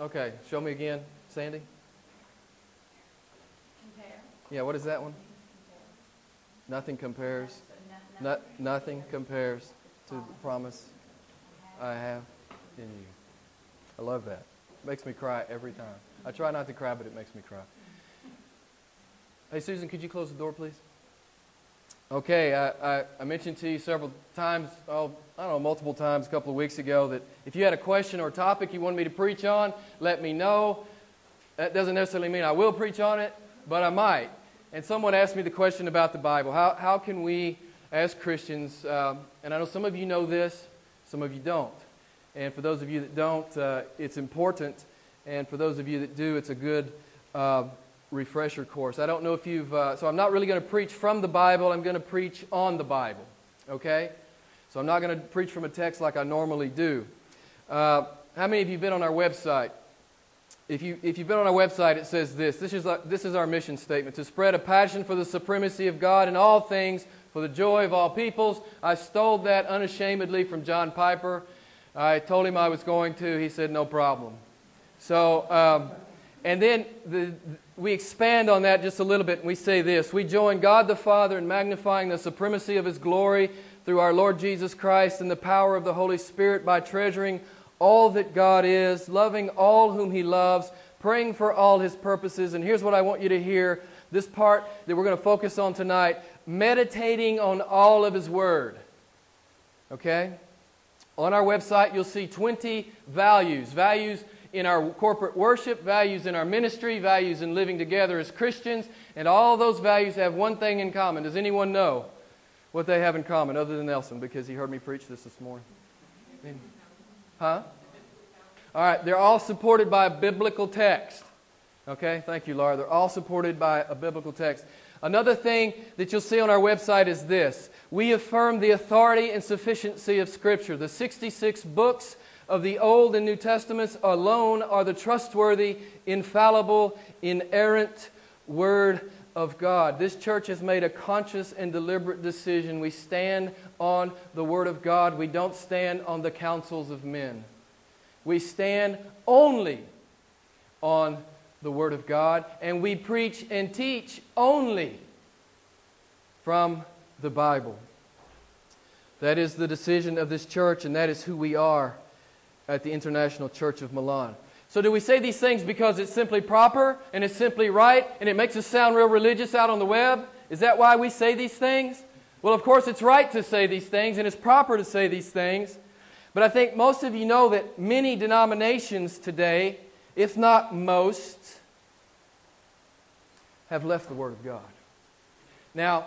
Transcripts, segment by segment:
Okay, show me again, Sandy. Compare. Yeah, what is that one? Nothing compares. Not, nothing compares to the promise I have in you. I love that. Makes me cry every time. I try not to cry, but it makes me cry. Hey, Susan, could you close the door, please? Okay, I, I, I mentioned to you several times, oh, I don't know, multiple times a couple of weeks ago that if you had a question or topic you wanted me to preach on, let me know. That doesn't necessarily mean I will preach on it, but I might. And someone asked me the question about the Bible. How, how can we, as Christians, um, and I know some of you know this, some of you don't. And for those of you that don't, uh, it's important. And for those of you that do, it's a good uh, refresher course. I don't know if you've, uh, so I'm not really going to preach from the Bible, I'm going to preach on the Bible. Okay? So I'm not going to preach from a text like I normally do. Uh, how many of you been on our website? If, you, if you've been on our website, it says this. This is, this is our mission statement to spread a passion for the supremacy of God in all things, for the joy of all peoples. I stole that unashamedly from John Piper. I told him I was going to. He said, no problem. So, um, and then the, we expand on that just a little bit and we say this We join God the Father in magnifying the supremacy of His glory through our Lord Jesus Christ and the power of the Holy Spirit by treasuring all that God is, loving all whom He loves, praying for all His purposes. And here's what I want you to hear this part that we're going to focus on tonight meditating on all of His Word. Okay? On our website, you'll see 20 values. Values in our corporate worship, values in our ministry, values in living together as Christians, and all those values have one thing in common. Does anyone know what they have in common other than Nelson because he heard me preach this this morning? Huh? All right, they're all supported by a biblical text. Okay, thank you, Laura. They're all supported by a biblical text. Another thing that you'll see on our website is this we affirm the authority and sufficiency of Scripture. The 66 books of the Old and New Testaments alone are the trustworthy, infallible, inerrant Word of God. This church has made a conscious and deliberate decision. We stand on the Word of God, we don't stand on the counsels of men. We stand only on the Word of God, and we preach and teach only from the Bible. That is the decision of this church, and that is who we are at the International Church of Milan. So, do we say these things because it's simply proper and it's simply right and it makes us sound real religious out on the web? Is that why we say these things? Well, of course, it's right to say these things and it's proper to say these things. But I think most of you know that many denominations today, if not most, have left the Word of God. Now,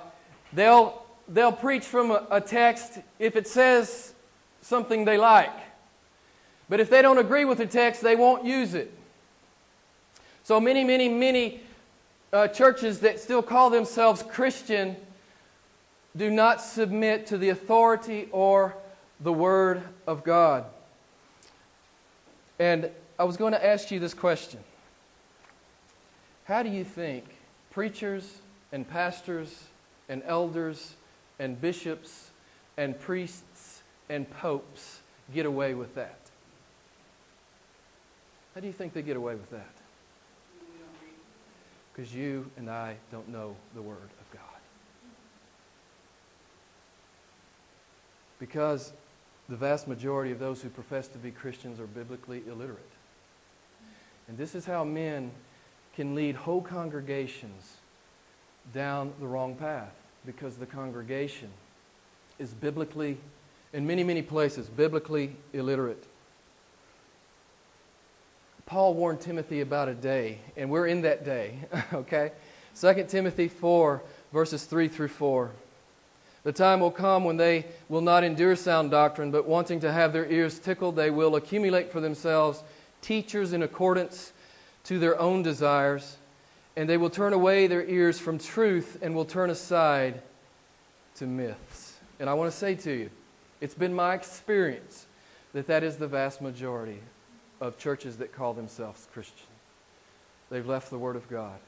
they'll, they'll preach from a, a text if it says something they like. But if they don't agree with the text, they won't use it. So many, many, many uh, churches that still call themselves Christian do not submit to the authority or the Word of God. And I was going to ask you this question How do you think preachers and pastors and elders and bishops and priests and popes get away with that? How do you think they get away with that? Because you and I don't know the Word of God. Because the vast majority of those who profess to be Christians are biblically illiterate. And this is how men can lead whole congregations down the wrong path because the congregation is biblically, in many, many places, biblically illiterate. Paul warned Timothy about a day, and we're in that day, okay? 2 Timothy 4, verses 3 through 4. The time will come when they will not endure sound doctrine, but wanting to have their ears tickled, they will accumulate for themselves teachers in accordance to their own desires, and they will turn away their ears from truth and will turn aside to myths. And I want to say to you, it's been my experience that that is the vast majority of churches that call themselves Christian. They've left the Word of God.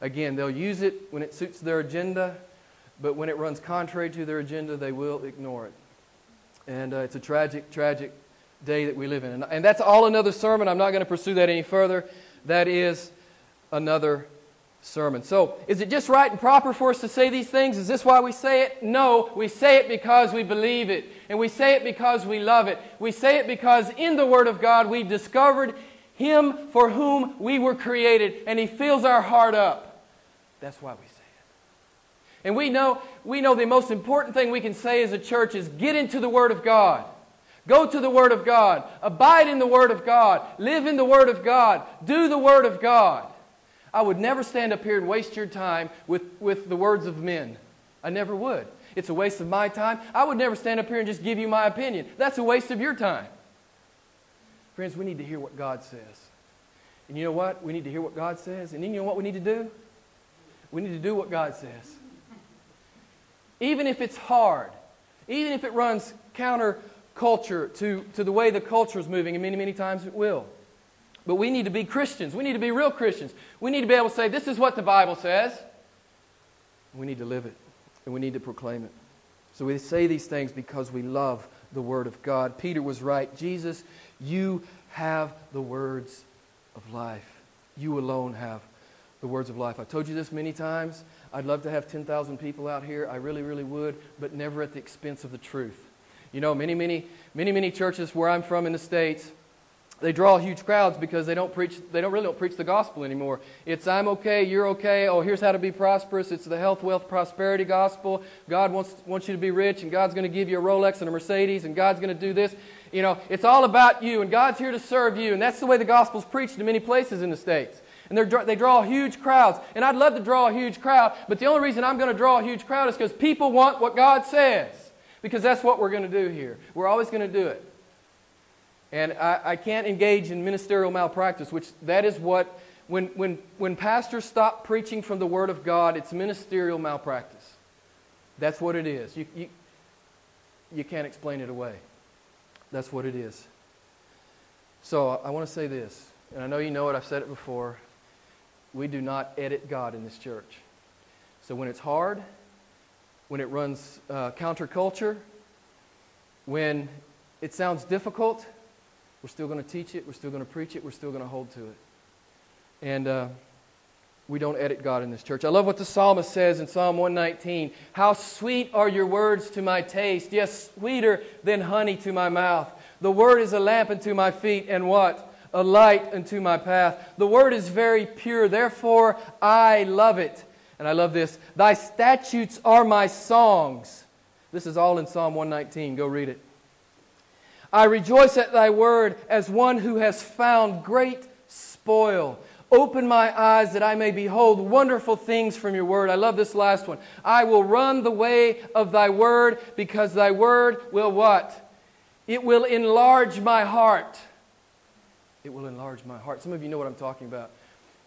Again, they'll use it when it suits their agenda, but when it runs contrary to their agenda, they will ignore it. And uh, it's a tragic, tragic day that we live in. And, and that's all another sermon. I'm not going to pursue that any further. That is another sermon. So, is it just right and proper for us to say these things? Is this why we say it? No, we say it because we believe it. And we say it because we love it. We say it because in the Word of God we've discovered Him for whom we were created, and He fills our heart up. That's why we say it. And we know, we know the most important thing we can say as a church is get into the Word of God. Go to the Word of God. Abide in the Word of God. Live in the Word of God. Do the Word of God. I would never stand up here and waste your time with, with the words of men. I never would. It's a waste of my time. I would never stand up here and just give you my opinion. That's a waste of your time. Friends, we need to hear what God says. And you know what? We need to hear what God says. And you know what we need to do? We need to do what God says. Even if it's hard, even if it runs counter culture to, to the way the culture is moving, and many, many times it will. But we need to be Christians. We need to be real Christians. We need to be able to say, this is what the Bible says. We need to live it, and we need to proclaim it. So we say these things because we love the Word of God. Peter was right. Jesus, you have the words of life. You alone have the words of life. I told you this many times. I'd love to have 10,000 people out here. I really, really would, but never at the expense of the truth. You know, many, many, many, many churches where I'm from in the States, they draw huge crowds because they don't preach they don't really don't preach the gospel anymore. It's i'm okay you're okay oh here's how to be prosperous it's the health wealth prosperity gospel. God wants wants you to be rich and god's going to give you a rolex and a mercedes and god's going to do this. You know it's all about you and god's here to serve you and that's the way the gospel's preached in many places in the states. And they draw huge crowds. And i'd love to draw a huge crowd but the only reason i'm going to draw a huge crowd is because people want what god says because that's what we're going to do here. We're always going to do it and I, I can't engage in ministerial malpractice, which that is what, when, when, when pastors stop preaching from the Word of God, it's ministerial malpractice. That's what it is. You, you, you can't explain it away. That's what it is. So I want to say this, and I know you know it, I've said it before. We do not edit God in this church. So when it's hard, when it runs uh, counterculture, when it sounds difficult, we're still going to teach it. We're still going to preach it. We're still going to hold to it. And uh, we don't edit God in this church. I love what the psalmist says in Psalm 119 How sweet are your words to my taste, yes, sweeter than honey to my mouth. The word is a lamp unto my feet, and what? A light unto my path. The word is very pure, therefore I love it. And I love this. Thy statutes are my songs. This is all in Psalm 119. Go read it. I rejoice at thy word as one who has found great spoil. Open my eyes that I may behold wonderful things from your word. I love this last one. I will run the way of thy word because thy word will what? It will enlarge my heart. It will enlarge my heart. Some of you know what I'm talking about.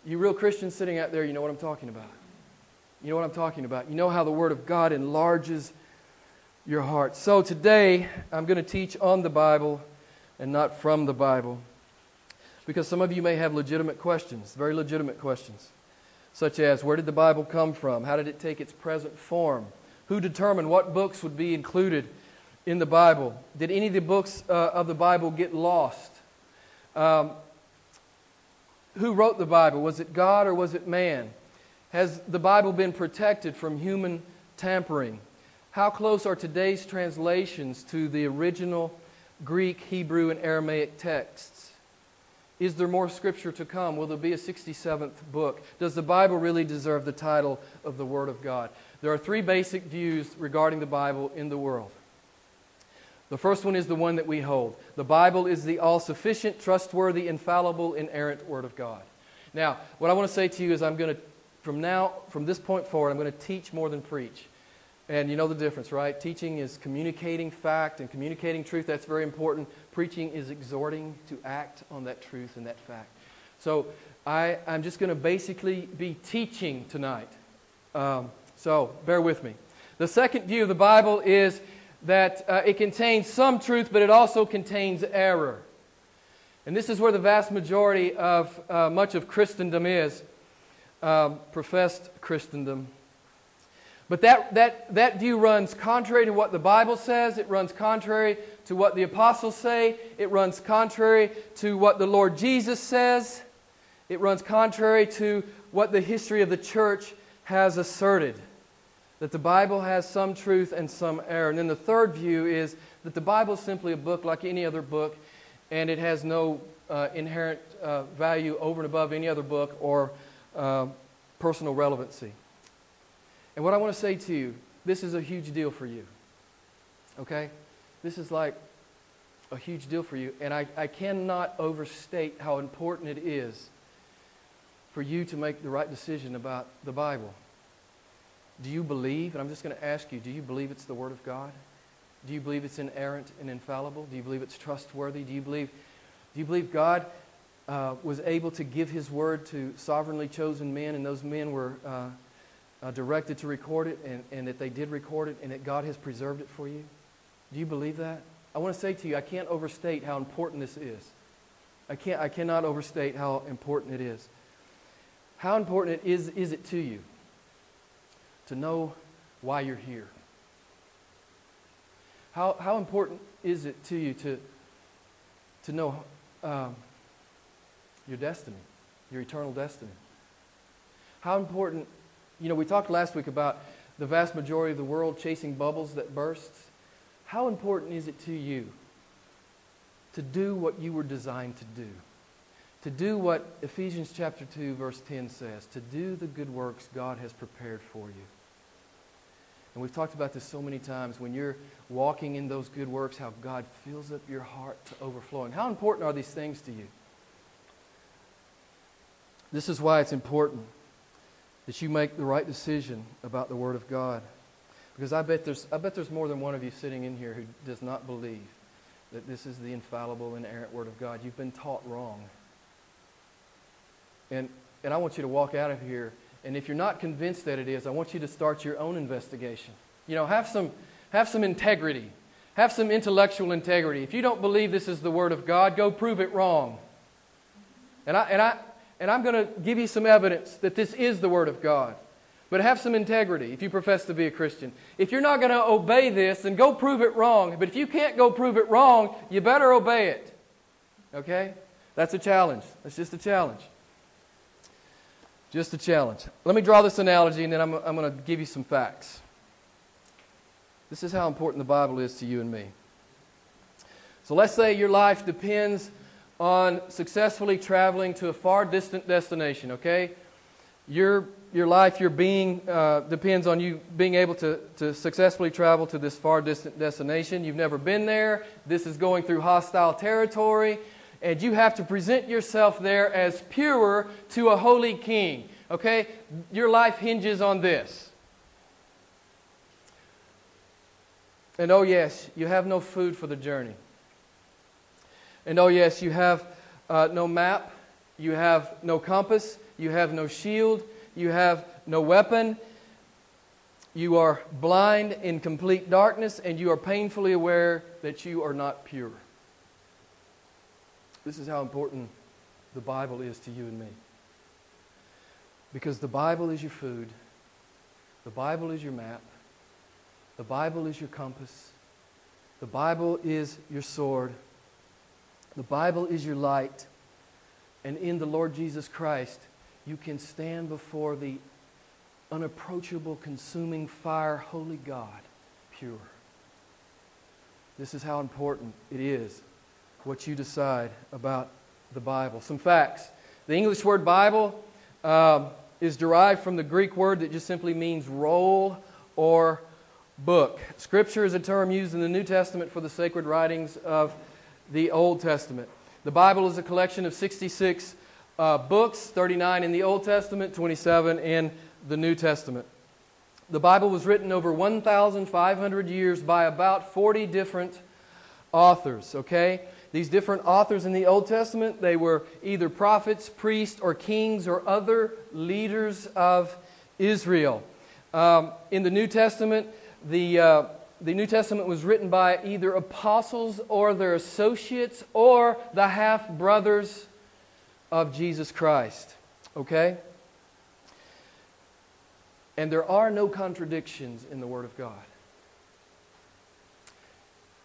You real Christians sitting out there, you know what I'm talking about. You know what I'm talking about. You know how the word of God enlarges your heart. So today, I'm going to teach on the Bible and not from the Bible. Because some of you may have legitimate questions, very legitimate questions, such as where did the Bible come from? How did it take its present form? Who determined what books would be included in the Bible? Did any of the books uh, of the Bible get lost? Um, who wrote the Bible? Was it God or was it man? Has the Bible been protected from human tampering? How close are today's translations to the original Greek, Hebrew, and Aramaic texts? Is there more scripture to come? Will there be a 67th book? Does the Bible really deserve the title of the Word of God? There are three basic views regarding the Bible in the world. The first one is the one that we hold. The Bible is the all sufficient, trustworthy, infallible, inerrant Word of God. Now, what I want to say to you is I'm going to, from now, from this point forward, I'm going to teach more than preach. And you know the difference, right? Teaching is communicating fact and communicating truth. That's very important. Preaching is exhorting to act on that truth and that fact. So I, I'm just going to basically be teaching tonight. Um, so bear with me. The second view of the Bible is that uh, it contains some truth, but it also contains error. And this is where the vast majority of uh, much of Christendom is um, professed Christendom. But that, that, that view runs contrary to what the Bible says. It runs contrary to what the apostles say. It runs contrary to what the Lord Jesus says. It runs contrary to what the history of the church has asserted that the Bible has some truth and some error. And then the third view is that the Bible is simply a book like any other book, and it has no uh, inherent uh, value over and above any other book or uh, personal relevancy. And what I want to say to you, this is a huge deal for you. Okay? This is like a huge deal for you. And I, I cannot overstate how important it is for you to make the right decision about the Bible. Do you believe, and I'm just going to ask you, do you believe it's the Word of God? Do you believe it's inerrant and infallible? Do you believe it's trustworthy? Do you believe, do you believe God uh, was able to give His Word to sovereignly chosen men, and those men were uh, uh, directed to record it, and, and that they did record it, and that God has preserved it for you? Do you believe that? I want to say to you, I can't overstate how important this is. I, can't, I cannot overstate how important it is. How important it is, is it to you to know why you're here? How, how important is it to you to, to know um, your destiny, your eternal destiny? How important, you know, we talked last week about the vast majority of the world chasing bubbles that burst. How important is it to you to do what you were designed to do? To do what Ephesians chapter 2 verse 10 says, to do the good works God has prepared for you. And we've talked about this so many times when you're walking in those good works, how God fills up your heart to overflowing. How important are these things to you? This is why it's important that you make the right decision about the Word of God. Because I bet there's, I bet there's more than one of you sitting in here who does not believe that this is the infallible, inerrant Word of God. You've been taught wrong. And, and I want you to walk out of here and if you're not convinced that it is, I want you to start your own investigation. You know, have some, have some integrity, have some intellectual integrity. If you don't believe this is the Word of God, go prove it wrong. And, I, and, I, and I'm going to give you some evidence that this is the Word of God. But have some integrity if you profess to be a Christian. If you're not going to obey this, then go prove it wrong. But if you can't go prove it wrong, you better obey it. Okay? That's a challenge. That's just a challenge. Just a challenge. Let me draw this analogy and then I'm, I'm going to give you some facts. This is how important the Bible is to you and me. So let's say your life depends on successfully traveling to a far distant destination, okay? Your, your life, your being, uh, depends on you being able to, to successfully travel to this far distant destination. You've never been there. This is going through hostile territory and you have to present yourself there as pure to a holy king. Okay? Your life hinges on this. And oh, yes, you have no food for the journey. And oh, yes, you have uh, no map, you have no compass, you have no shield, you have no weapon. You are blind in complete darkness, and you are painfully aware that you are not pure. This is how important the Bible is to you and me. Because the Bible is your food, the Bible is your map, the Bible is your compass, the Bible is your sword, the Bible is your light, and in the Lord Jesus Christ, you can stand before the unapproachable, consuming fire, holy God, pure. This is how important it is what you decide about the Bible. Some facts. The English word Bible um, is derived from the Greek word that just simply means roll or book. Scripture is a term used in the New Testament for the sacred writings of the Old Testament. The Bible is a collection of 66 uh, books, 39 in the Old Testament, 27 in the New Testament. The Bible was written over 1,500 years by about 40 different authors, okay? These different authors in the Old Testament, they were either prophets, priests, or kings, or other leaders of Israel. Um, in the New Testament, the, uh, the New Testament was written by either apostles or their associates or the half brothers of Jesus Christ. Okay? And there are no contradictions in the Word of God.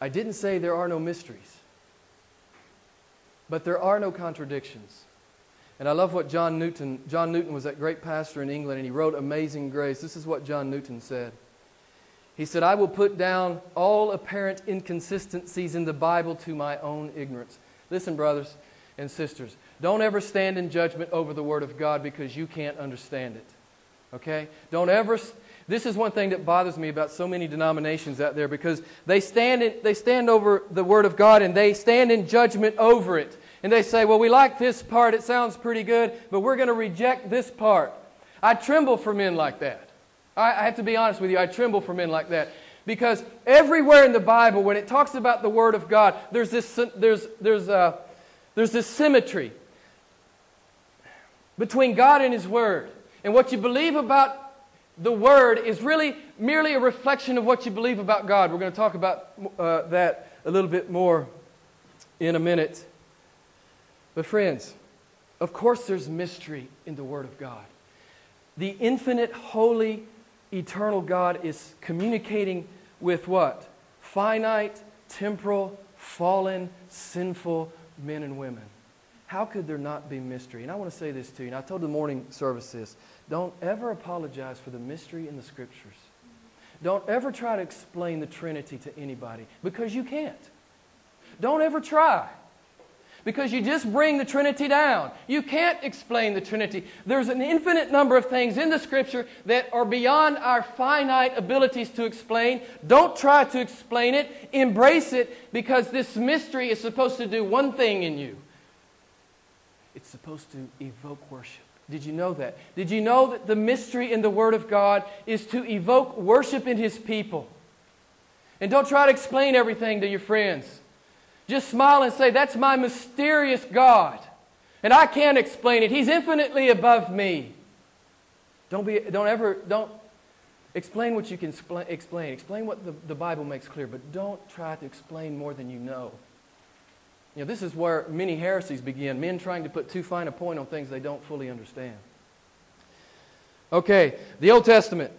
I didn't say there are no mysteries, but there are no contradictions. And I love what John Newton, John Newton was that great pastor in England, and he wrote Amazing Grace. This is what John Newton said. He said, I will put down all apparent inconsistencies in the Bible to my own ignorance. Listen, brothers and sisters, don't ever stand in judgment over the Word of God because you can't understand it. Okay? Don't ever. This is one thing that bothers me about so many denominations out there because they stand, in, they stand over the Word of God and they stand in judgment over it. And they say, well, we like this part, it sounds pretty good, but we're going to reject this part. I tremble for men like that. I, I have to be honest with you, I tremble for men like that. Because everywhere in the Bible, when it talks about the Word of God, there's this, there's, there's, uh, there's this symmetry between God and His Word. And what you believe about the Word is really merely a reflection of what you believe about God. We're going to talk about uh, that a little bit more in a minute. But, friends, of course, there's mystery in the Word of God. The infinite, holy, eternal God is communicating with what? Finite, temporal, fallen, sinful men and women. How could there not be mystery? And I want to say this to you, and I told the morning service this. Don't ever apologize for the mystery in the Scriptures. Don't ever try to explain the Trinity to anybody because you can't. Don't ever try because you just bring the Trinity down. You can't explain the Trinity. There's an infinite number of things in the Scripture that are beyond our finite abilities to explain. Don't try to explain it, embrace it, because this mystery is supposed to do one thing in you it's supposed to evoke worship. Did you know that? Did you know that the mystery in the Word of God is to evoke worship in His people? And don't try to explain everything to your friends. Just smile and say, That's my mysterious God. And I can't explain it. He's infinitely above me. Don't, be, don't ever, don't explain what you can explain. Explain what the, the Bible makes clear, but don't try to explain more than you know. You know, this is where many heresies begin men trying to put too fine a point on things they don't fully understand. Okay, the Old Testament.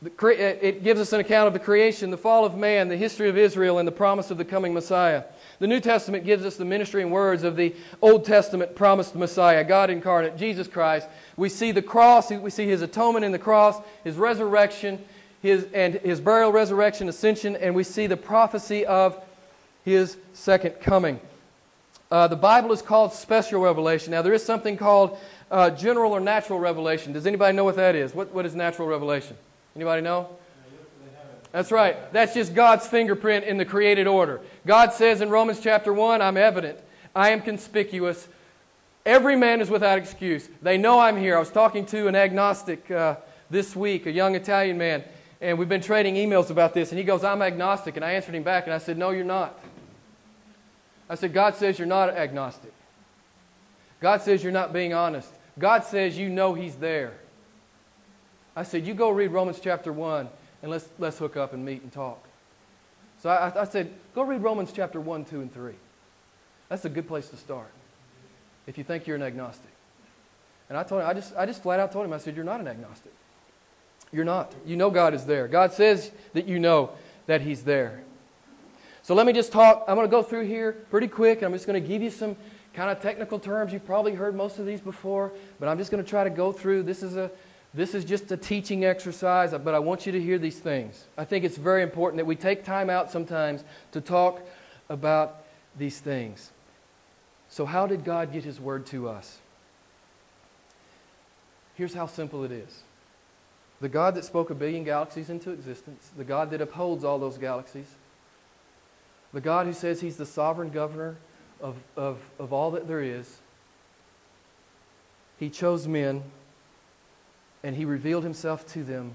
It gives us an account of the creation, the fall of man, the history of Israel, and the promise of the coming Messiah. The New Testament gives us the ministry and words of the Old Testament promised Messiah, God incarnate, Jesus Christ. We see the cross, we see his atonement in the cross, his resurrection, his, and his burial, resurrection, ascension, and we see the prophecy of his second coming. Uh, the Bible is called special revelation. Now, there is something called uh, general or natural revelation. Does anybody know what that is? What, what is natural revelation? Anybody know? That's right. That's just God's fingerprint in the created order. God says in Romans chapter 1, I'm evident. I am conspicuous. Every man is without excuse. They know I'm here. I was talking to an agnostic uh, this week, a young Italian man, and we've been trading emails about this. And he goes, I'm agnostic. And I answered him back, and I said, No, you're not. I said, God says you're not agnostic. God says you're not being honest. God says you know He's there. I said, You go read Romans chapter 1 and let's, let's hook up and meet and talk. So I, I said, go read Romans chapter 1, 2, and 3. That's a good place to start if you think you're an agnostic. And I told him, I just, I just flat out told him, I said, you're not an agnostic. You're not. You know God is there. God says that you know that He's there. So let me just talk. I'm going to go through here pretty quick. And I'm just going to give you some kind of technical terms. You've probably heard most of these before, but I'm just going to try to go through. This is a this is just a teaching exercise, but I want you to hear these things. I think it's very important that we take time out sometimes to talk about these things. So, how did God get His word to us? Here's how simple it is the God that spoke a billion galaxies into existence, the God that upholds all those galaxies, the God who says He's the sovereign governor of, of, of all that there is, He chose men and he revealed himself to them,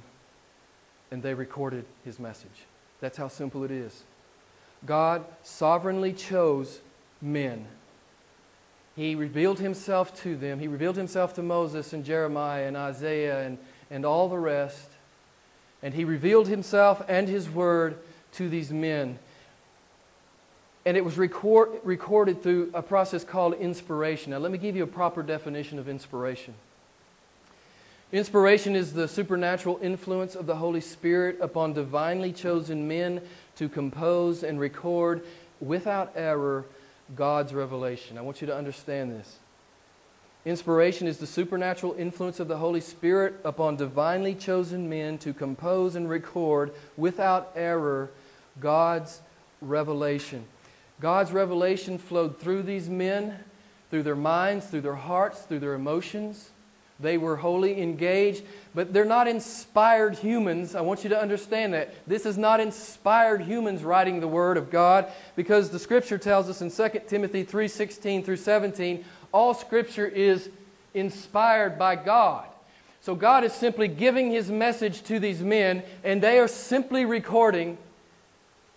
and they recorded his message. That's how simple it is. God sovereignly chose men. He revealed himself to them. He revealed himself to Moses and Jeremiah and Isaiah and, and all the rest. And he revealed himself and his word to these men. And it was record, recorded through a process called inspiration. Now, let me give you a proper definition of inspiration. Inspiration is the supernatural influence of the Holy Spirit upon divinely chosen men to compose and record without error God's revelation. I want you to understand this. Inspiration is the supernatural influence of the Holy Spirit upon divinely chosen men to compose and record without error God's revelation. God's revelation flowed through these men, through their minds, through their hearts, through their emotions. They were wholly engaged, but they're not inspired humans. I want you to understand that. This is not inspired humans writing the Word of God because the Scripture tells us in 2 Timothy 3:16 through 17 all Scripture is inspired by God. So God is simply giving His message to these men, and they are simply recording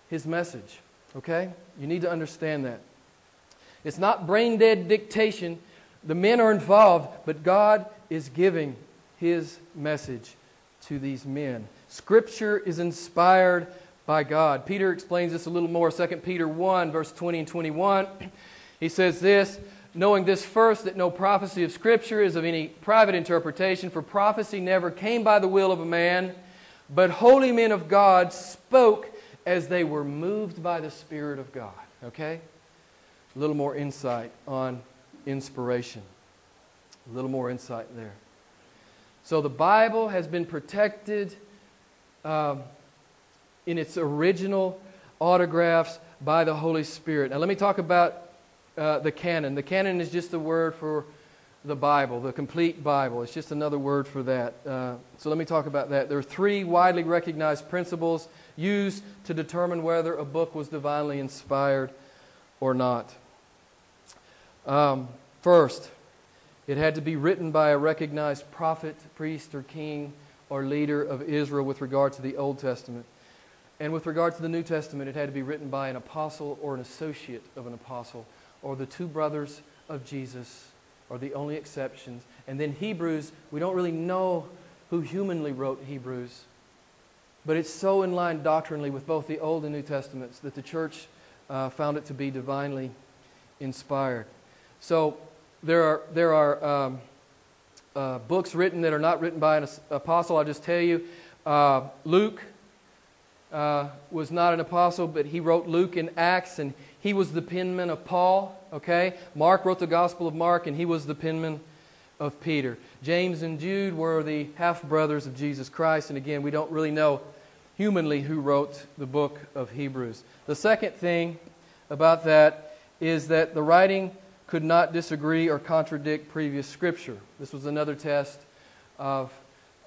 His message. Okay? You need to understand that. It's not brain dead dictation. The men are involved, but God is giving his message to these men. Scripture is inspired by God. Peter explains this a little more. 2 Peter 1, verse 20 and 21. He says this Knowing this first, that no prophecy of Scripture is of any private interpretation, for prophecy never came by the will of a man, but holy men of God spoke as they were moved by the Spirit of God. Okay? A little more insight on inspiration. A little more insight there. So the Bible has been protected um, in its original autographs by the Holy Spirit. Now, let me talk about uh, the canon. The canon is just the word for the Bible, the complete Bible. It's just another word for that. Uh, so let me talk about that. There are three widely recognized principles used to determine whether a book was divinely inspired or not. Um, first, it had to be written by a recognized prophet, priest, or king or leader of Israel with regard to the Old Testament. And with regard to the New Testament, it had to be written by an apostle or an associate of an apostle, or the two brothers of Jesus are the only exceptions. And then Hebrews, we don't really know who humanly wrote Hebrews, but it's so in line doctrinally with both the Old and New Testaments that the church uh, found it to be divinely inspired. So there are, there are um, uh, books written that are not written by an apostle. I'll just tell you. Uh, Luke uh, was not an apostle, but he wrote Luke in Acts, and he was the penman of Paul. Okay? Mark wrote the Gospel of Mark, and he was the penman of Peter. James and Jude were the half brothers of Jesus Christ, and again, we don't really know humanly who wrote the book of Hebrews. The second thing about that is that the writing could not disagree or contradict previous scripture. This was another test of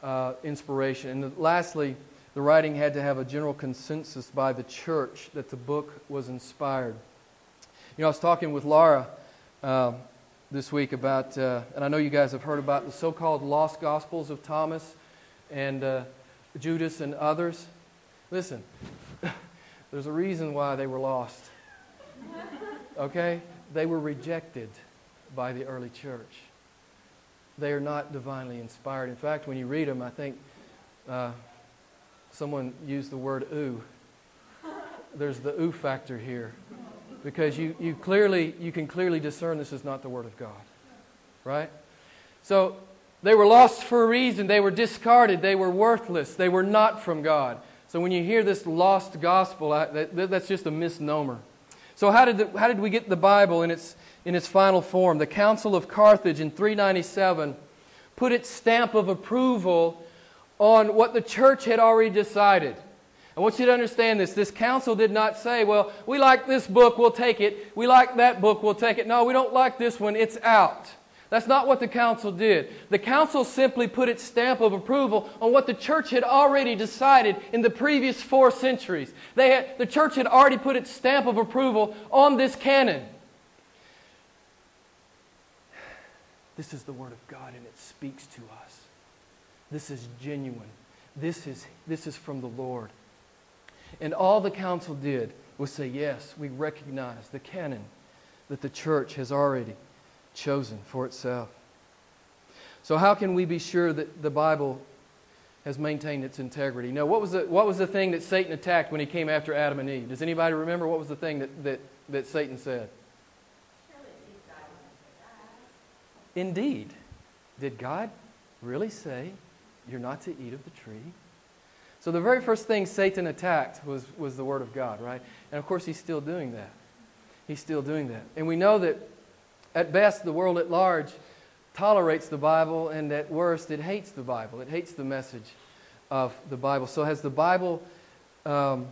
uh, inspiration. And lastly, the writing had to have a general consensus by the church that the book was inspired. You know, I was talking with Laura uh, this week about, uh, and I know you guys have heard about the so called lost gospels of Thomas and uh, Judas and others. Listen, there's a reason why they were lost. Okay? They were rejected by the early church. They are not divinely inspired. In fact, when you read them, I think uh, someone used the word ooh. There's the ooh factor here. Because you, you clearly you can clearly discern this is not the word of God. Right? So they were lost for a reason. They were discarded. They were worthless. They were not from God. So when you hear this lost gospel, that, that's just a misnomer. So, how did, the, how did we get the Bible in its, in its final form? The Council of Carthage in 397 put its stamp of approval on what the church had already decided. I want you to understand this. This council did not say, well, we like this book, we'll take it. We like that book, we'll take it. No, we don't like this one, it's out. That's not what the council did. The council simply put its stamp of approval on what the church had already decided in the previous four centuries. They had, the church had already put its stamp of approval on this canon. This is the Word of God, and it speaks to us. This is genuine. This is, this is from the Lord. And all the council did was say, Yes, we recognize the canon that the church has already chosen for itself. So, how can we be sure that the Bible has maintained its integrity? Now, what was the, what was the thing that Satan attacked when he came after Adam and Eve? Does anybody remember what was the thing that, that, that Satan said? Indeed. Did God? really say you're not to eat of the tree? So the very first thing Satan attacked was, was the Word of God, right? And of course, he's still doing that. He's still doing that. And we know that at best, the world at large tolerates the Bible, and at worst, it hates the Bible. It hates the message of the Bible. So has the Bible, um,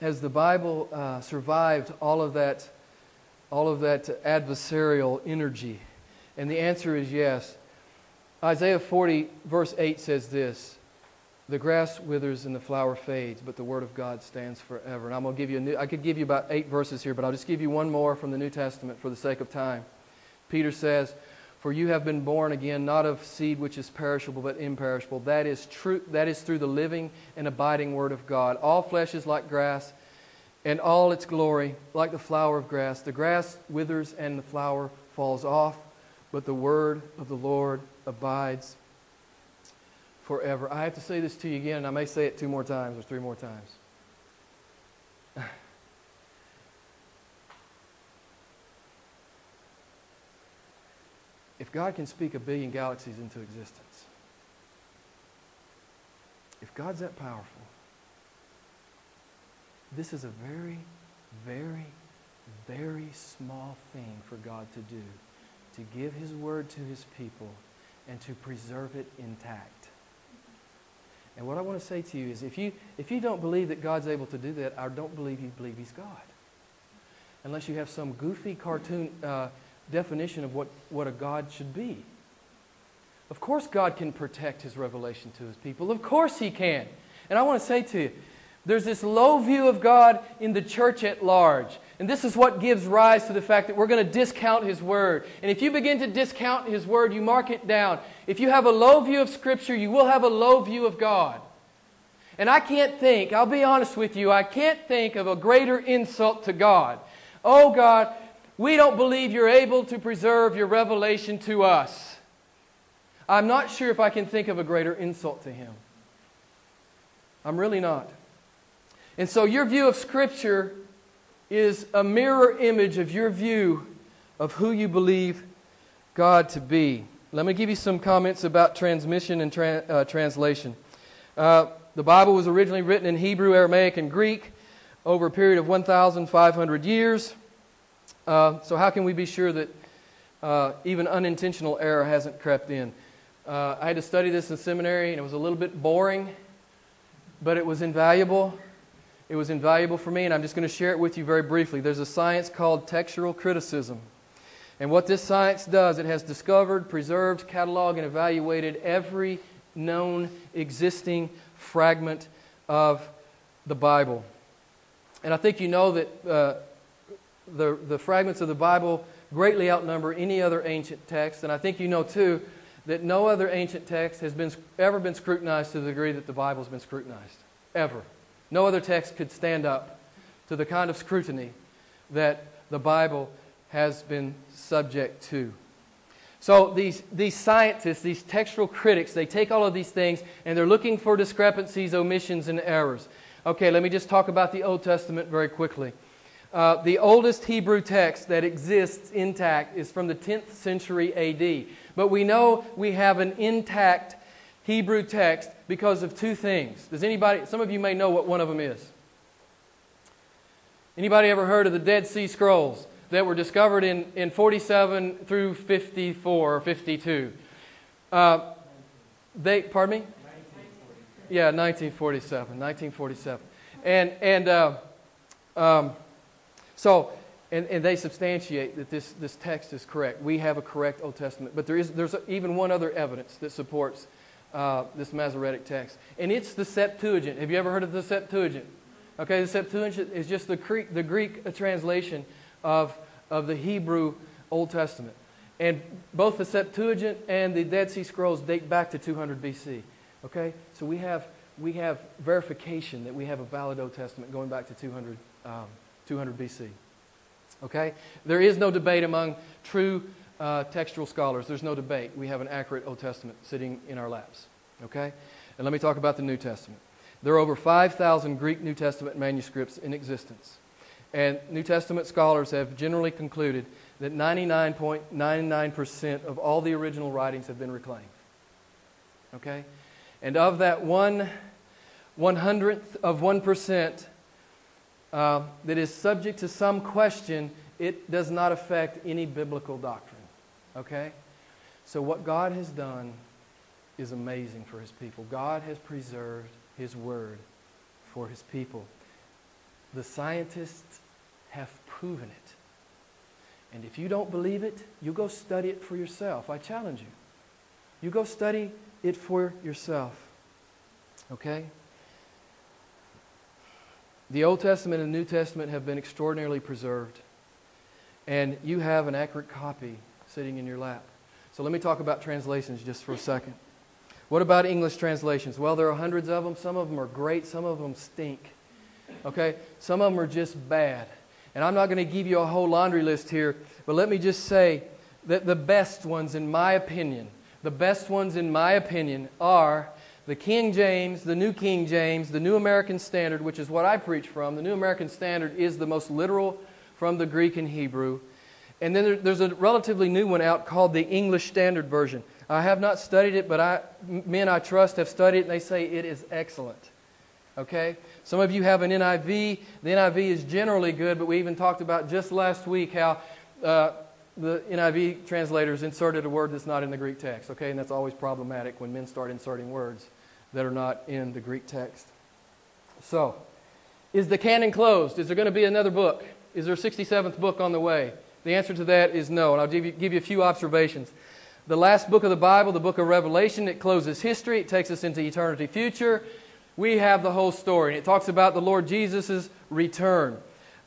has the Bible uh, survived all of that, all of that adversarial energy? And the answer is yes. Isaiah 40, verse 8 says this The grass withers and the flower fades, but the word of God stands forever. And I'm going to give you a new, I could give you about eight verses here, but I'll just give you one more from the New Testament for the sake of time. Peter says, For you have been born again, not of seed which is perishable, but imperishable. That is, true, that is through the living and abiding word of God. All flesh is like grass, and all its glory like the flower of grass. The grass withers and the flower falls off, but the word of the Lord abides forever. I have to say this to you again, and I may say it two more times or three more times. if God can speak a billion galaxies into existence, if God's that powerful, this is a very, very, very small thing for God to do to give His word to His people and to preserve it intact. And what I want to say to you is if you, if you don't believe that God's able to do that, I don't believe you believe He's God. Unless you have some goofy cartoon uh, definition of what, what a God should be. Of course, God can protect His revelation to His people. Of course, He can. And I want to say to you, there's this low view of God in the church at large. And this is what gives rise to the fact that we're going to discount His Word. And if you begin to discount His Word, you mark it down. If you have a low view of Scripture, you will have a low view of God. And I can't think, I'll be honest with you, I can't think of a greater insult to God. Oh God, we don't believe you're able to preserve your revelation to us. I'm not sure if I can think of a greater insult to Him. I'm really not. And so your view of Scripture is a mirror image of your view of who you believe God to be. Let me give you some comments about transmission and tra- uh, translation. Uh, the Bible was originally written in Hebrew, Aramaic, and Greek over a period of 1,500 years. Uh, so, how can we be sure that uh, even unintentional error hasn't crept in? Uh, I had to study this in seminary, and it was a little bit boring, but it was invaluable. It was invaluable for me, and I'm just going to share it with you very briefly. There's a science called textual criticism. And what this science does, it has discovered, preserved, cataloged, and evaluated every known existing fragment of the Bible. And I think you know that uh, the, the fragments of the Bible greatly outnumber any other ancient text. And I think you know, too, that no other ancient text has been, ever been scrutinized to the degree that the Bible has been scrutinized. Ever. No other text could stand up to the kind of scrutiny that the Bible has been subject to. So these, these scientists, these textual critics, they take all of these things and they're looking for discrepancies, omissions, and errors. Okay, let me just talk about the Old Testament very quickly. Uh, the oldest Hebrew text that exists intact is from the 10th century AD. But we know we have an intact Hebrew text because of two things. Does anybody, some of you may know what one of them is. Anybody ever heard of the Dead Sea Scrolls that were discovered in, in 47 through 54 or 52? Uh, they, pardon me? Yeah, 1947. 1947. And, and uh, um, so, and, and they substantiate that this, this text is correct. We have a correct Old Testament. But there is, there's even one other evidence that supports uh, this Masoretic text. And it's the Septuagint. Have you ever heard of the Septuagint? Okay, the Septuagint is just the Greek, the Greek translation of, of the Hebrew Old Testament. And both the Septuagint and the Dead Sea Scrolls date back to 200 BC. Okay, so we have, we have verification that we have a valid Old Testament going back to 200, um, 200 BC. Okay, there is no debate among true uh, textual scholars, there's no debate. We have an accurate Old Testament sitting in our laps. Okay? And let me talk about the New Testament. There are over 5,000 Greek New Testament manuscripts in existence. And New Testament scholars have generally concluded that 99.99% of all the original writings have been reclaimed. Okay? And of that one one hundredth of 1% uh, that is subject to some question, it does not affect any biblical doctrine. Okay? So, what God has done is amazing for his people. God has preserved his word for his people. The scientists have proven it. And if you don't believe it, you go study it for yourself. I challenge you. You go study it for yourself. Okay? The Old Testament and New Testament have been extraordinarily preserved. And you have an accurate copy sitting in your lap. So let me talk about translations just for a second. What about English translations? Well, there are hundreds of them. Some of them are great, some of them stink. Okay? Some of them are just bad. And I'm not going to give you a whole laundry list here, but let me just say that the best ones, in my opinion, the best ones, in my opinion, are the King James, the New King James, the New American Standard, which is what I preach from. The New American Standard is the most literal from the Greek and Hebrew. And then there's a relatively new one out called the English Standard Version. I have not studied it, but I, men I trust have studied it, and they say it is excellent. Okay? Some of you have an NIV. The NIV is generally good, but we even talked about just last week how uh, the NIV translators inserted a word that's not in the Greek text, okay? And that's always problematic when men start inserting words that are not in the Greek text. So, is the canon closed? Is there going to be another book? Is there a 67th book on the way? The answer to that is no, and I'll give you, give you a few observations. The last book of the Bible, the book of Revelation, it closes history, it takes us into eternity future. We have the whole story, and it talks about the Lord Jesus' return.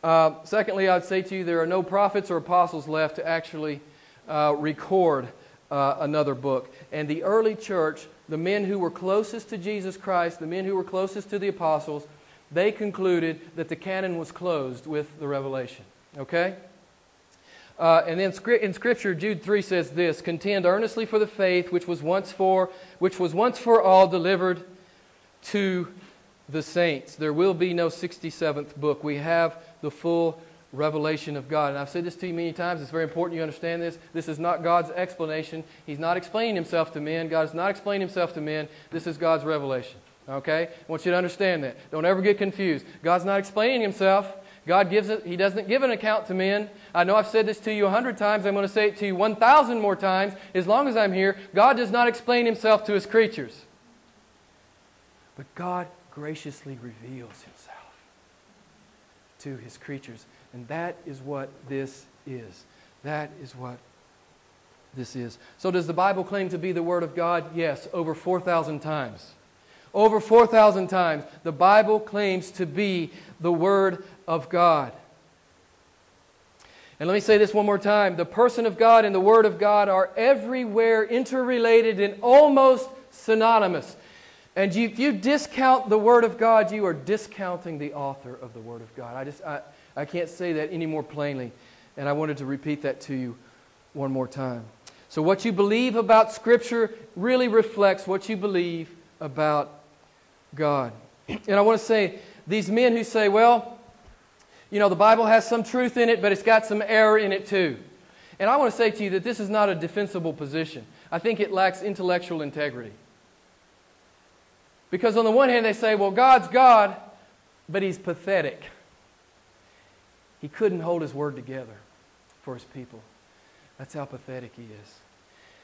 Uh, secondly, I'd say to you there are no prophets or apostles left to actually uh, record uh, another book. And the early church, the men who were closest to Jesus Christ, the men who were closest to the apostles, they concluded that the canon was closed with the revelation. Okay? Uh, and then in Scripture, Jude 3 says this Contend earnestly for the faith which was once for, which was once for all delivered to the saints. There will be no 67th book. We have the full revelation of God. And I've said this to you many times. It's very important you understand this. This is not God's explanation. He's not explaining himself to men. God is not explaining himself to men. This is God's revelation. Okay? I want you to understand that. Don't ever get confused. God's not explaining himself. God gives it, He doesn't give an account to men. I know I've said this to you a hundred times. I'm going to say it to you 1,000 more times. As long as I'm here, God does not explain Himself to His creatures. But God graciously reveals Himself to his creatures. And that is what this is. That is what this is. So, does the Bible claim to be the Word of God? Yes, over 4,000 times. Over 4,000 times, the Bible claims to be the Word of God. And let me say this one more time the person of God and the Word of God are everywhere interrelated and almost synonymous. And you, if you discount the Word of God, you are discounting the author of the Word of God. I, just, I, I can't say that any more plainly. And I wanted to repeat that to you one more time. So, what you believe about Scripture really reflects what you believe about God. And I want to say, these men who say, well, you know, the Bible has some truth in it, but it's got some error in it too. And I want to say to you that this is not a defensible position. I think it lacks intellectual integrity. Because on the one hand, they say, well, God's God, but he's pathetic. He couldn't hold his word together for his people. That's how pathetic he is.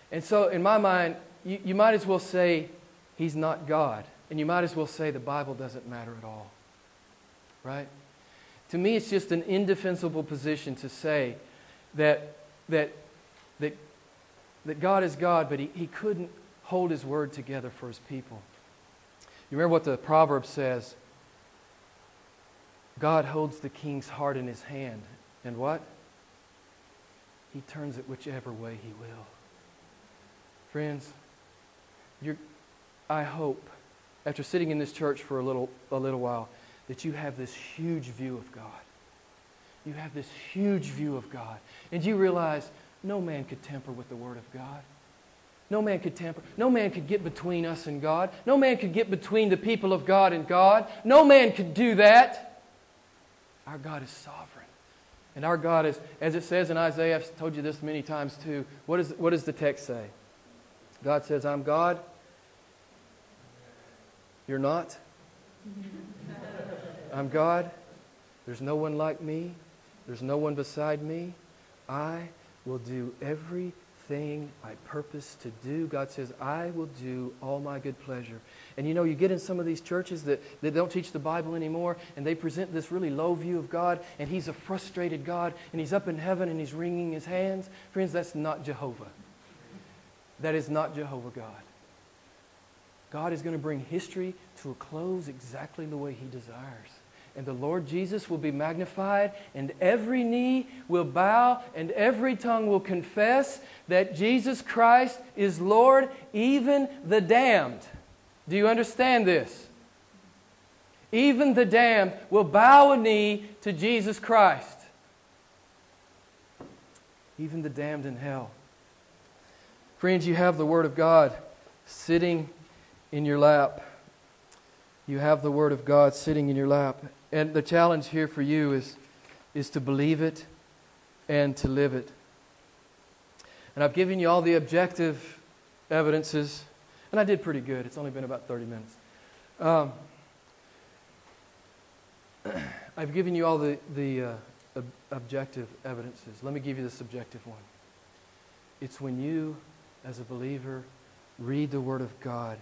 And so, in my mind, you, you might as well say he's not God. And you might as well say the Bible doesn't matter at all. Right? To me, it's just an indefensible position to say that, that, that, that God is God, but he, he couldn't hold his word together for his people. You remember what the proverb says? God holds the king's heart in his hand. And what? He turns it whichever way he will. Friends, I hope, after sitting in this church for a little, a little while, that you have this huge view of God. You have this huge view of God. And you realize no man could temper with the Word of God. No man could tamper. No man could get between us and God. No man could get between the people of God and God. No man could do that. Our God is sovereign. And our God is, as it says in Isaiah, I've told you this many times too. What, is, what does the text say? God says, I'm God You're not? I'm God. There's no one like me. There's no one beside me. I will do everything I purpose to do. God says, I will do all my good pleasure. And you know, you get in some of these churches that, that don't teach the Bible anymore, and they present this really low view of God, and He's a frustrated God, and He's up in heaven and He's wringing His hands. Friends, that's not Jehovah. That is not Jehovah God. God is going to bring history to a close exactly the way He desires and the Lord Jesus will be magnified, and every knee will bow, and every tongue will confess that Jesus Christ is Lord, even the damned. Do you understand this? Even the damned will bow a knee to Jesus Christ. Even the damned in hell. Friends, you have the Word of God sitting in your lap. You have the Word of God sitting in your lap. And the challenge here for you is, is to believe it and to live it. And I've given you all the objective evidences, and I did pretty good. It's only been about 30 minutes. Um, I've given you all the, the uh, ob- objective evidences. Let me give you the subjective one. It's when you, as a believer, read the Word of God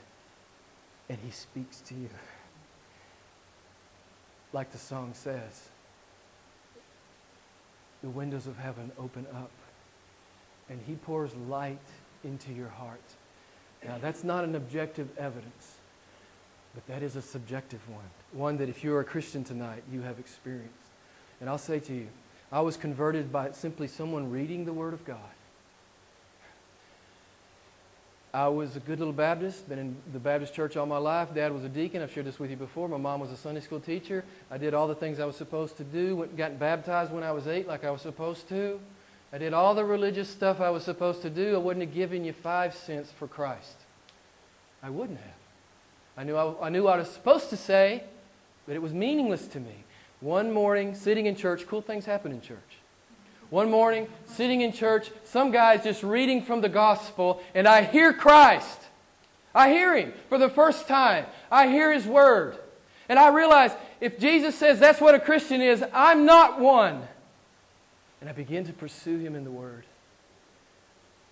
and He speaks to you like the song says, the windows of heaven open up and he pours light into your heart. Now, that's not an objective evidence, but that is a subjective one. One that if you're a Christian tonight, you have experienced. And I'll say to you, I was converted by simply someone reading the Word of God. I was a good little Baptist, been in the Baptist church all my life. Dad was a deacon. I've shared this with you before. My mom was a Sunday school teacher. I did all the things I was supposed to do. Went, got baptized when I was eight, like I was supposed to. I did all the religious stuff I was supposed to do. I wouldn't have given you five cents for Christ. I wouldn't have. I knew I, I knew what I was supposed to say, but it was meaningless to me. One morning, sitting in church, cool things happen in church. One morning, sitting in church, some guy's just reading from the gospel, and I hear Christ. I hear him for the first time. I hear his word. And I realize if Jesus says that's what a Christian is, I'm not one. And I begin to pursue him in the word.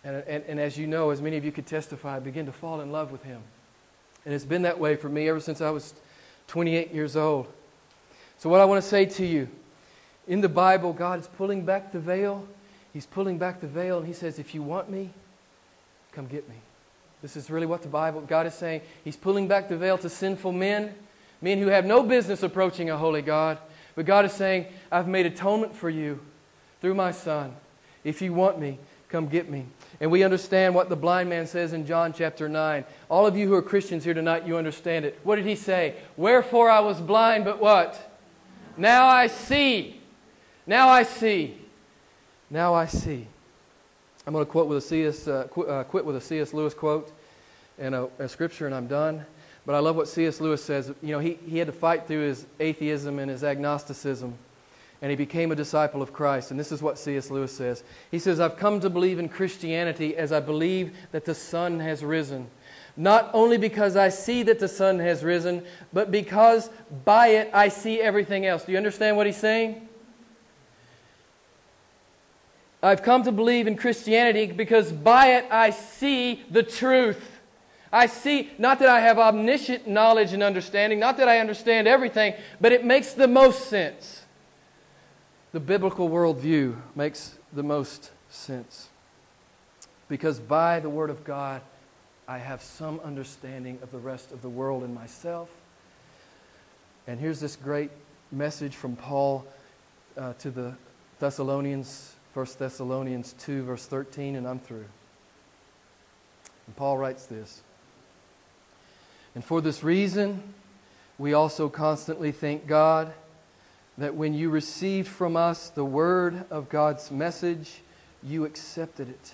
And, and, and, as you know, as many of you could testify, I begin to fall in love with him. And it's been that way for me ever since I was 28 years old. So, what I want to say to you in the Bible, God is pulling back the veil. He's pulling back the veil, and He says, If you want me, come get me. This is really what the Bible, God is saying. He's pulling back the veil to sinful men, men who have no business approaching a holy God. But God is saying, I've made atonement for you through my Son. If you want me, come get me. And we understand what the blind man says in John chapter 9. All of you who are Christians here tonight, you understand it. What did he say? Wherefore I was blind, but what? Now I see. Now I see. Now I see. I'm going to quote with a C.S. Uh, qu- uh, quit with a C.S. Lewis quote and a, a, scripture, and I'm done. But I love what C.S. Lewis says. You know, he, he had to fight through his atheism and his agnosticism, and he became a disciple of Christ. And this is what C.S. Lewis says. He says, I've come to believe in Christianity as I believe that the sun has risen. Not only because I see that the sun has risen, but because by it I see everything else. Do you understand what he's saying? I've come to believe in Christianity because by it I see the truth. I see, not that I have omniscient knowledge and understanding, not that I understand everything, but it makes the most sense. The biblical worldview makes the most sense. Because by the Word of God, I have some understanding of the rest of the world and myself. And here's this great message from Paul uh, to the Thessalonians 1 Thessalonians 2, verse 13, and I'm through. And Paul writes this And for this reason, we also constantly thank God that when you received from us the word of God's message, you accepted it.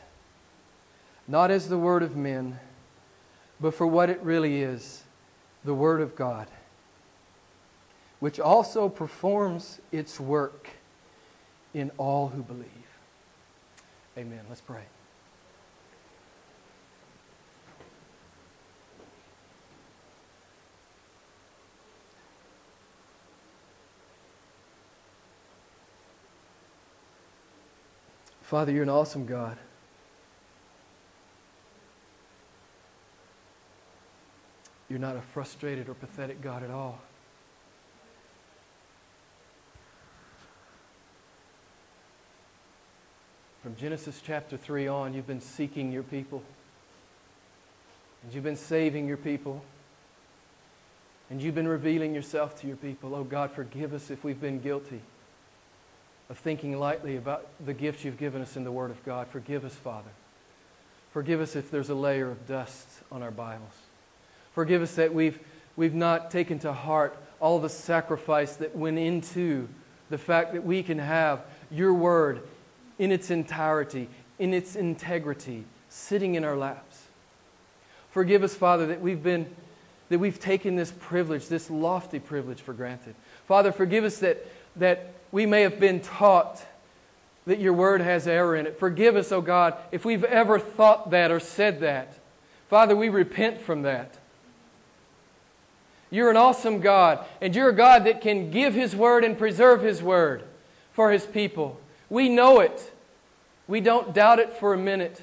Not as the word of men, but for what it really is the word of God, which also performs its work in all who believe. Amen. Let's pray. Father, you're an awesome God. You're not a frustrated or pathetic God at all. From Genesis chapter 3 on, you've been seeking your people. And you've been saving your people. And you've been revealing yourself to your people. Oh God, forgive us if we've been guilty of thinking lightly about the gifts you've given us in the Word of God. Forgive us, Father. Forgive us if there's a layer of dust on our Bibles. Forgive us that we've, we've not taken to heart all the sacrifice that went into the fact that we can have your Word in its entirety, in its integrity, sitting in our laps. Forgive us, Father, that we've been that we've taken this privilege, this lofty privilege for granted. Father, forgive us that, that we may have been taught that your word has error in it. Forgive us, O oh God, if we've ever thought that or said that. Father, we repent from that. You're an awesome God, and you're a God that can give His word and preserve His word for His people. We know it. We don't doubt it for a minute.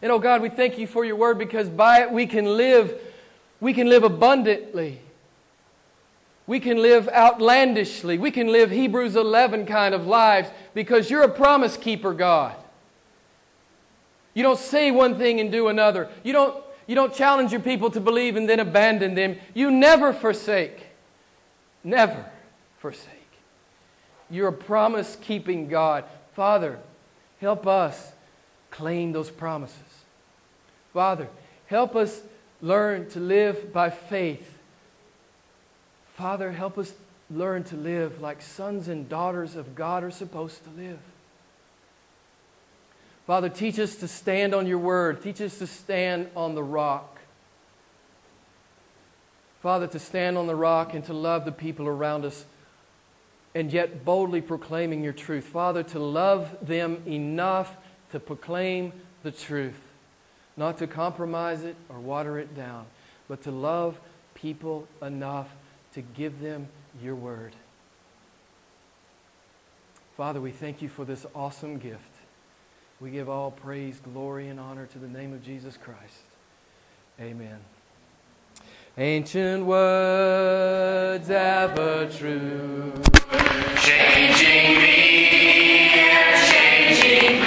And oh God, we thank you for your word because by it we can live, we can live abundantly. We can live outlandishly. We can live Hebrews 11 kind of lives because you're a promise keeper, God. You don't say one thing and do another. You don't, you don't challenge your people to believe and then abandon them. You never forsake. Never forsake. You're a promise keeping God. Father, help us claim those promises. Father, help us learn to live by faith. Father, help us learn to live like sons and daughters of God are supposed to live. Father, teach us to stand on your word. Teach us to stand on the rock. Father, to stand on the rock and to love the people around us and yet boldly proclaiming your truth. Father, to love them enough to proclaim the truth, not to compromise it or water it down, but to love people enough to give them your word. Father, we thank you for this awesome gift. We give all praise, glory, and honor to the name of Jesus Christ. Amen. Ancient words ever true. Changing me.